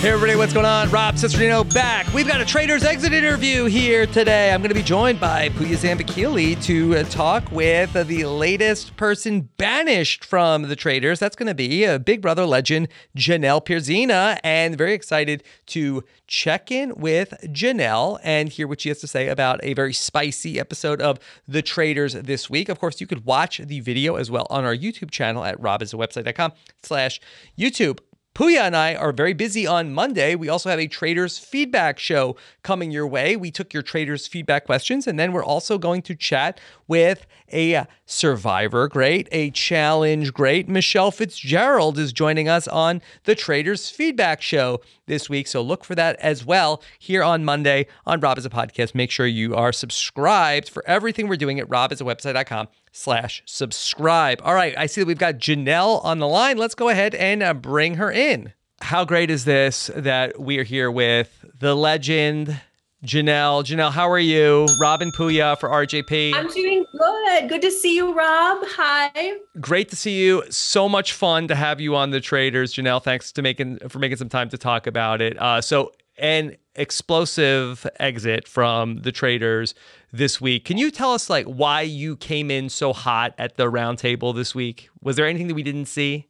Hey everybody, what's going on? Rob Cesternino back. We've got a Traitors Exit interview here today. I'm going to be joined by Pooya Zambakili to uh, talk with uh, the latest person banished from the Traitors. That's going to be a Big Brother legend, Janelle Pierzina, and very excited to check in with Janelle and hear what she has to say about a very spicy episode of The Traitors this week. Of course, you could watch the video as well on our YouTube channel at robhasawebsite.com slash YouTube. Pooya and I are very busy on Monday. We also have a traitors feedback show coming your way. We took your traitors feedback questions, and then we're also going to chat with a survivor great, a challenge great. Michelle Fitzgerald is joining us on the traitors feedback show this week. So look for that as well here on Monday on Rob Has a Podcast. Make sure you are subscribed for everything we're doing at robhasawebsite.com slash subscribe. All right, I see that we've got Janelle on the line. Let's go ahead and uh, bring her in. How great is this that we are here with the legend, Janelle. Janelle, how are you? Robin Pooya for RJP. I'm doing good. Good to see you, Rob. Hi. Great to see you. So much fun to have you on the Traitors, Janelle. Thanks to making for making some time to talk about it. Uh, so an explosive exit from the Traitors this week. Can you tell us like why you came in so hot at the roundtable this week? Was there anything that we didn't see?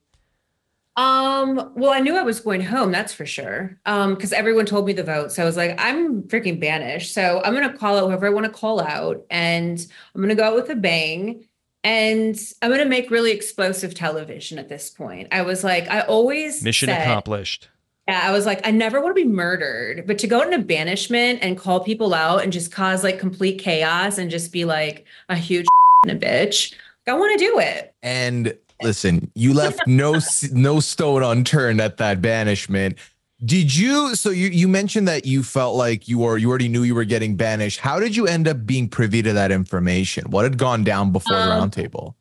Um, well, I knew I was going home, that's for sure. Um, because everyone told me the vote. So I was like, I'm freaking banished. So I'm gonna call out whoever I want to call out, and I'm gonna go out with a bang. And I'm gonna make really explosive television at this point. I was like, I always mission said, accomplished. Yeah, I was like, I never want to be murdered, but to go into banishment and call people out and just cause like complete chaos and just be like a huge and a bitch, I want to do it. And listen, you left no no stone unturned at that banishment. Did you? So you you mentioned that you felt like you were you already knew you were getting banished. How did you end up being privy to that information? What had gone down before um, the roundtable?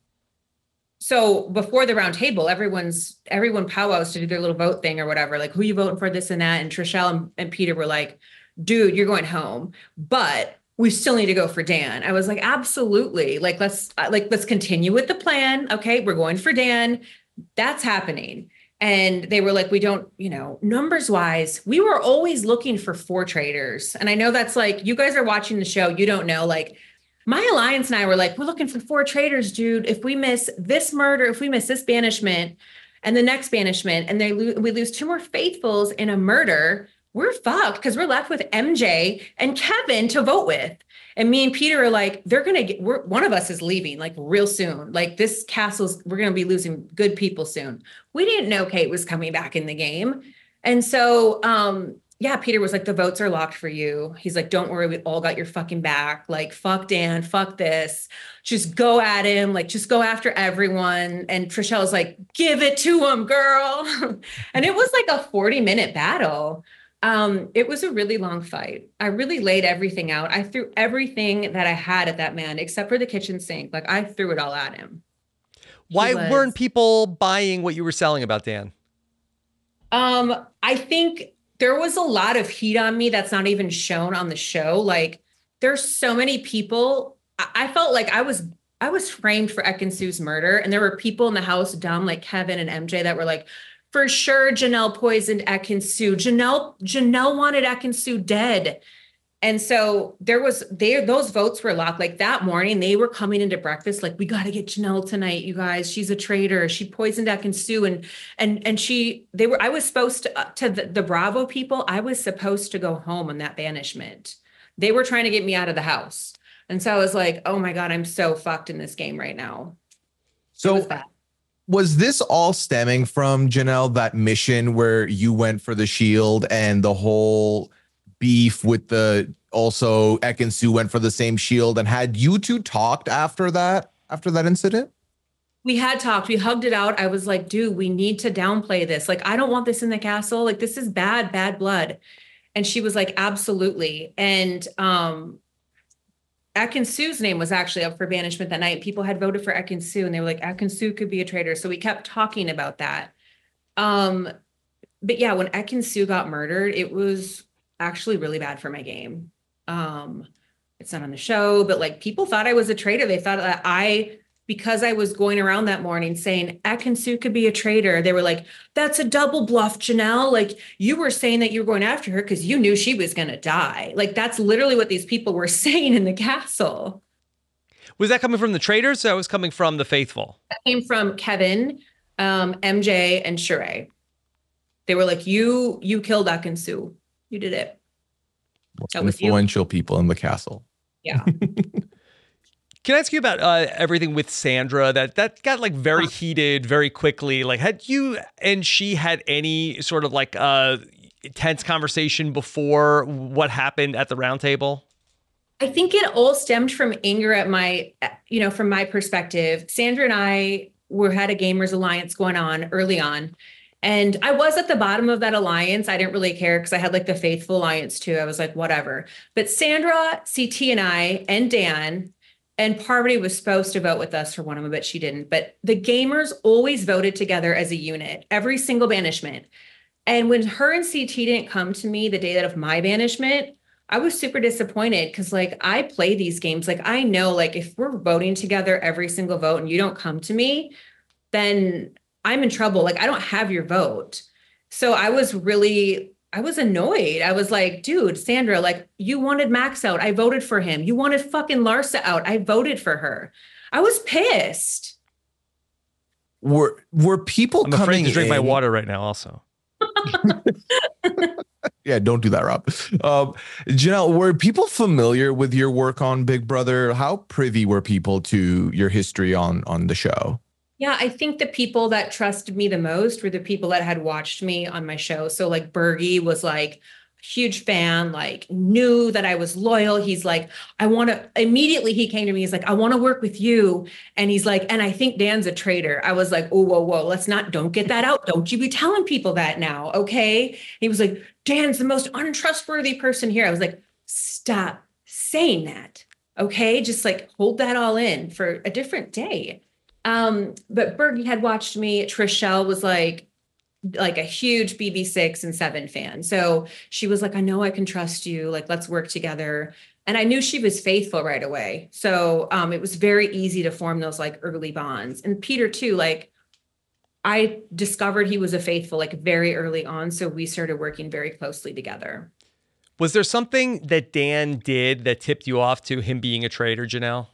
So before the round table, everyone's everyone powwows to do their little vote thing or whatever, like who you voting for, this and that. And Trishelle and, and Peter were like, dude, you're going home. But we still need to go for Dan. I was like, absolutely. Like, let's uh, like let's continue with the plan. Okay, we're going for Dan. That's happening. And they were like, we don't, you know, numbers wise, we were always looking for four traitors. And I know that's like, you guys are watching the show, you don't know, like my alliance and I were like, we're looking for four traitors, dude. If we miss this murder, if we miss this banishment and the next banishment, and they lo- we lose two more faithfuls in a murder, we're fucked because we're left with MJ and Kevin to vote with. And me and Peter are like, they're gonna get. We're, one of us is leaving like real soon. Like this castle's, we're gonna be losing good people soon. We didn't know Kate was coming back in the game, and so um, yeah, Peter was like, the votes are locked for you. He's like, don't worry, we all got your fucking back. Like, fuck Dan, fuck this. Just go at him. Like, just go after everyone. And Trishelle's like, give it to him, girl. and it was like a 40 minute battle. Um, it was a really long fight. I really laid everything out. I threw everything that I had at that man, except for the kitchen sink. Like, I threw it all at him. Why was, weren't people buying what you were selling about Dan? Um, I think there was a lot of heat on me that's not even shown on the show. Like there's so many people. I, felt like I was I was framed for Ekin-Su's murder, and there were people in the house, dumb like Kevin and MJ, that were like, for sure, Janelle poisoned Ekin-Su. Janelle Janelle wanted Ekin-Su dead. And so there was there those votes were locked. Like that morning, they were coming into breakfast like, we got to get Janelle tonight, you guys. She's a traitor. She poisoned Ekin-Su, and and and she they were. I was supposed to uh, to the, the Bravo people. I was supposed to go home on that banishment. They were trying to get me out of the house. And so I was like, oh my God, I'm so fucked in this game right now. So was, was this all stemming from Janelle, that mission where you went for the shield and the whole beef with the also Ekin-Su went for the same shield? And had you two talked after that, after that incident? we had talked we hugged it out i was like dude we need to downplay this like i don't want this in the castle like this is bad bad blood and she was like absolutely and um Ekin-Su's name was actually up for banishment that night. People had voted for Ekin-Su and they were like, Ekin-Su could be a traitor. So we kept talking about that. Um, but yeah, when Ekin-Su got murdered, it was actually really bad for my game. Um, it's not on the show, but like people thought I was a traitor. They thought that I because I was going around that morning saying Ekin-Su could be a traitor, they were like, that's a double bluff, Janelle. Like you were saying that you were going after her because you knew she was going to die. Like that's literally what these people were saying in the castle. Was that coming from the traitors? That was coming from the faithful? That came from Kevin, um, MJ, and Sheree. They were like, you you killed Ekin-Su. You did it. That influential you. people in the castle. Yeah. Can I ask you about uh, everything with Sandra that that got like very heated very quickly? Like, had you and she had any sort of like uh, tense conversation before what happened at the roundtable? I think it all stemmed from anger at my, you know, from my perspective. Sandra and I were had a gamers alliance going on early on. And I was at the bottom of that alliance. I didn't really care because I had like the faithful alliance too. I was like, whatever. But Sandra, CT, and I, and Dan and Parvati was supposed to vote with us for one of them, but she didn't. But the gamers always voted together as a unit, every single banishment. And when her and CT didn't come to me the day that of my banishment, I was super disappointed because like I play these games. Like I know like if we're voting together every single vote and you don't come to me, then I'm in trouble. Like I don't have your vote. So I was really I was annoyed. I was like, dude, Sandra, like you wanted Max out. I voted for him. You wanted fucking Larsa out. I voted for her. I was pissed. Were were people I'm coming afraid to drink in? my water right now also. yeah, don't do that, Rob. Um, Janelle, were people familiar with your work on Big Brother? How privy were people to your history on on the show? Yeah, I think the people that trusted me the most were the people that had watched me on my show. So like Bergie was like huge fan, like knew that I was loyal. He's like, I want to immediately he came to me. He's like, I want to work with you. And he's like, and I think Dan's a traitor. I was like, oh, whoa, whoa, let's not don't get that out. Don't you be telling people that now. Okay. He was like, Dan's the most untrustworthy person here. I was like, stop saying that. Okay. Just like hold that all in for a different day. Um, but Bergie had watched me. Trishelle was like, like a huge BB6 and 7 fan. So she was like, I know I can trust you. Like, let's work together. And I knew she was faithful right away. So um, it was very easy to form those like early bonds. And Peter, too, like, I discovered he was a faithful like very early on. So we started working very closely together. Was there something that Dan did that tipped you off to him being a traitor, Janelle?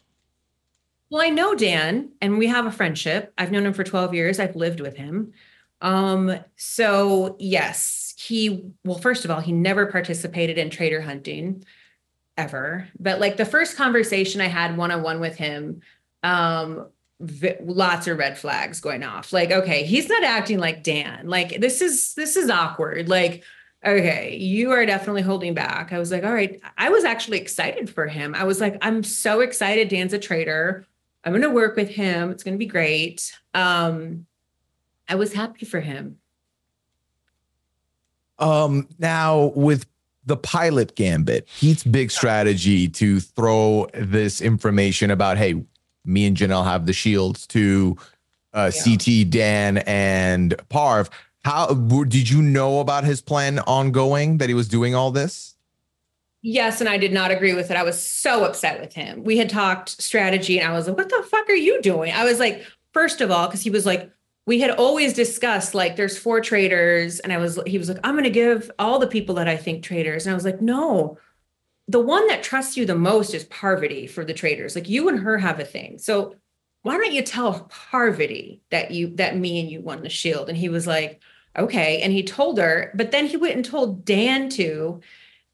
Well, I know Dan and we have a friendship. I've known him for 12 years. I've lived with him. Um, so yes, he well, first of all, he never participated in traitor hunting ever. But like the first conversation I had one-on-one with him, um, v- lots of red flags going off. Like, okay, he's not acting like Dan. Like this is this is awkward. Like okay, you are definitely holding back. I was like, all right. I was actually excited for him. I was like, I'm so excited. Dan's a traitor. I'm going to work with him. It's going to be great. Um, I was happy for him. Um, now with the pilot gambit, Pete's big strategy to throw this information about, hey, me and Janelle have the shields to uh, yeah. CT, Dan, and Parv. How did you know about his plan ongoing that he was doing all this? Yes, and I did not agree with it. I was so upset with him. We had talked strategy, and I was like, "What the fuck are you doing?" I was like, first of all, because he was like, we had always discussed like there's four traitors, and I was, he was like, I'm going to give all the people that I think traitors, and I was like, no, the one that trusts you the most is Parvati for the traitors. Like you and her have a thing, so why don't you tell Parvati that you that me and you won the shield? And he was like, okay, and he told her, but then he went and told Dan to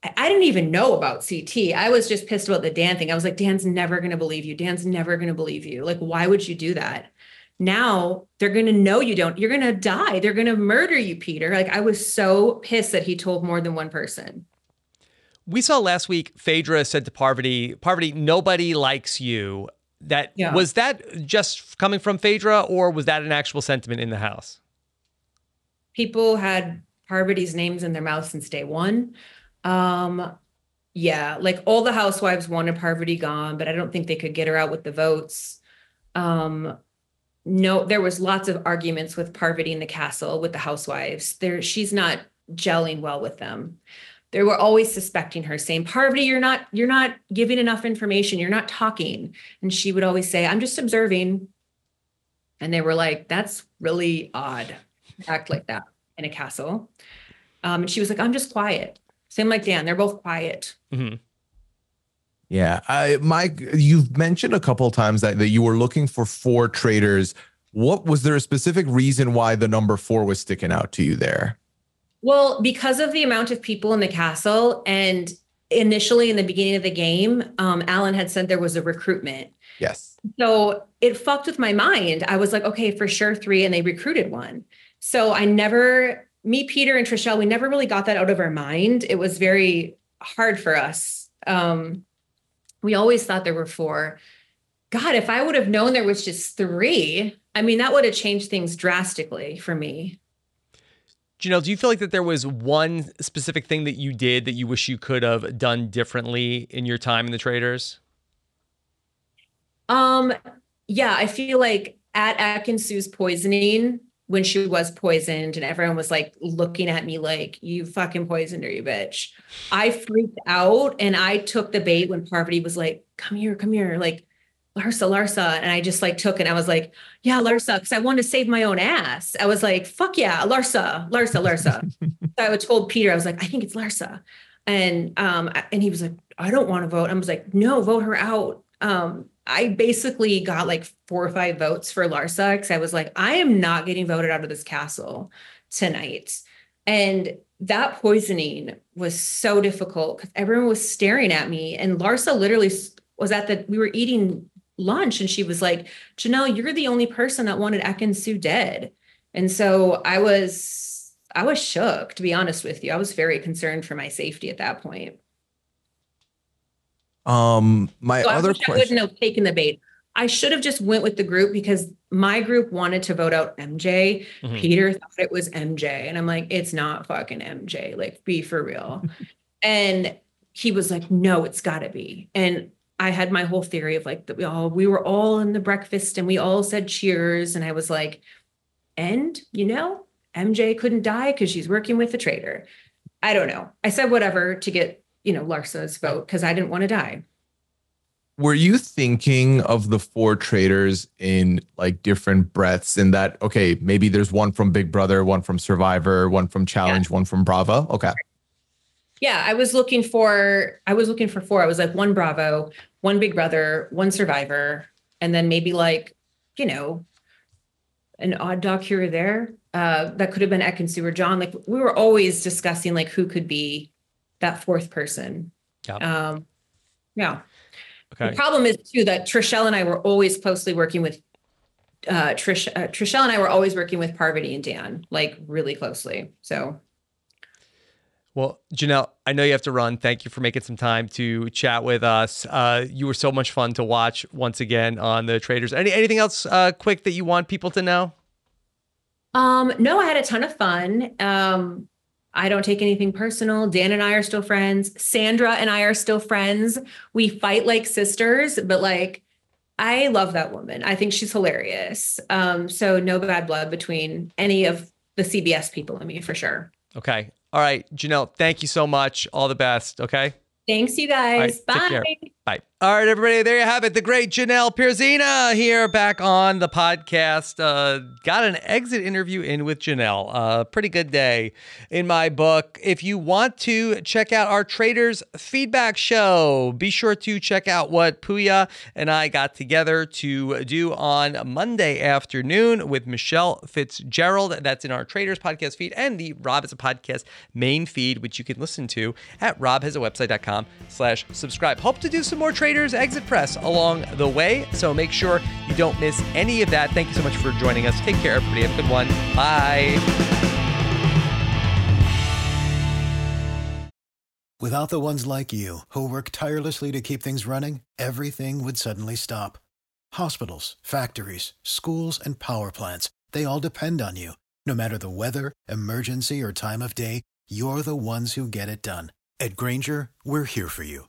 I didn't even know about CT. I was just pissed about the Dan thing. I was like, Dan's never going to believe you. Dan's never going to believe you. Like, why would you do that? Now they're going to know you don't. You're going to die. They're going to murder you, Peter. Like, I was so pissed that he told more than one person. We saw last week Phaedra said to Parvati, Parvati, nobody likes you. That Yeah. was that just coming from Phaedra or was that an actual sentiment in the house? People had Parvati's names in their mouth since day one. Um, yeah, like all the housewives wanted Parvati gone, but I don't think they could get her out with the votes. Um, no, there was lots of arguments with Parvati in the castle with the housewives. There, she's not gelling well with them. They were always suspecting her, saying, "Parvati, you're not, you're not giving enough information. You're not talking." And she would always say, "I'm just observing." And they were like, "That's really odd." act like that in a castle. Um, and she was like, I'm just quiet. Same like Dan, they're both quiet. Mhm. Yeah, I, Mike, you've mentioned a couple of times that, that you were looking for four traders. What was there a specific reason why the number four was sticking out to you there? Well, because of the amount of people in the castle, and initially in the beginning of the game, um, Alan had said there was a recruitment. Yes. So it fucked with my mind. I was like, okay, for sure, three, and they recruited one. So I never, me, Peter, and Trishelle, we never really got that out of our mind. It was very hard for us. Um, we always thought there were four. God, if I would have known there was just three, I mean, that would have changed things drastically for me. Janelle, do you feel like that there was one specific thing that you did that you wish you could have done differently in your time in the Traitors? Um, yeah, I feel like at Ekin-Su's poisoning, when she was poisoned and everyone was like looking at me like, you fucking poisoned her, you bitch. I freaked out and I took the bait when Parvati was like, come here, come here, like Larsa, Larsa. And I just like took it. I was like, yeah, Larsa, because I wanted to save my own ass. I was like, fuck yeah, Larsa, Larsa, Larsa. so I told Peter, I was like, I think it's Larsa. And um, and he was like, I don't want to vote. I was like, no, vote her out. Um, I basically got like four or five votes for Larsa because I was like, I am not getting voted out of this castle tonight. And that poisoning was so difficult because everyone was staring at me. And Larsa literally was at the, we were eating lunch and she was like, Janelle, you're the only person that wanted Ekin-Su dead. And so I was, I was shook, to be honest with you. I was very concerned for my safety at that point. Um, my So I other wish I question. wouldn't have taken the bait. I should have just went with the group because my group wanted to vote out MJ. Mhm. Peter thought it was MJ, and I'm like, it's not fucking MJ. Like, be for real. and he was like, no, it's got to be. And I had my whole theory of like that we all we were all in the breakfast and we all said cheers, and I was like, and you know, MJ couldn't die because she's working with the traitor. I don't know. I said whatever to get you know Larsa's vote because I didn't want to die. were you thinking of the four traitors in like different breaths in that okay maybe there's one from big brother one from survivor one from challenge one from bravo okay Yeah, I was looking for I was looking for four. I was like one Bravo, one Big Brother, one Survivor, and then maybe like, you know, an odd dog here or there. Uh, that could have been Ekin-Su or John. Like we were always discussing like who could be that fourth person. Yeah. Um, yeah. Okay. The problem is too that Trishelle and I were always closely working with uh Trish uh, Trishelle and I were always working with Parvati and Dan, like really closely. So Well, Janelle, I know you have to run. Thank you for making some time to chat with us. Uh, you were so much fun to watch once again on the Traitors. Any anything else uh, quick that you want people to know? Um, no, I had a ton of fun. Um, I don't take anything personal. Dan and I are still friends. Sandra and I are still friends. We fight like sisters, but like I love that woman. I think she's hilarious. Um, so no bad blood between any of the CBS people and me for sure. Okay. All right, Janelle, thank you so much. All the best. Okay. Thanks, you right, guys. care. Bye. Bye. All right, everybody, there you have it. The great Janelle Pierzina here back on the podcast. Uh, got an exit interview in with Janelle. Uh, pretty good day in my book. If you want to check out our traitors feedback show, be sure to check out what Pooya and I got together to do on Monday afternoon with Michelle Fitzgerald. That's in our traitors podcast feed and the Rob Has a Podcast main feed, which you can listen to at robhasawebsite.com slash subscribe. Hope to do some more traitors exit press along the way. So make sure you don't miss any of that. Thank you so much for joining us. Take care, everybody. Have a good one. Bye. Without the ones like you, who work tirelessly to keep things running, everything would suddenly stop. Hospitals, factories, schools, and power plants, they all depend on you. No matter the weather, emergency, or time of day, you're the ones who get it done. At Grainger, we're here for you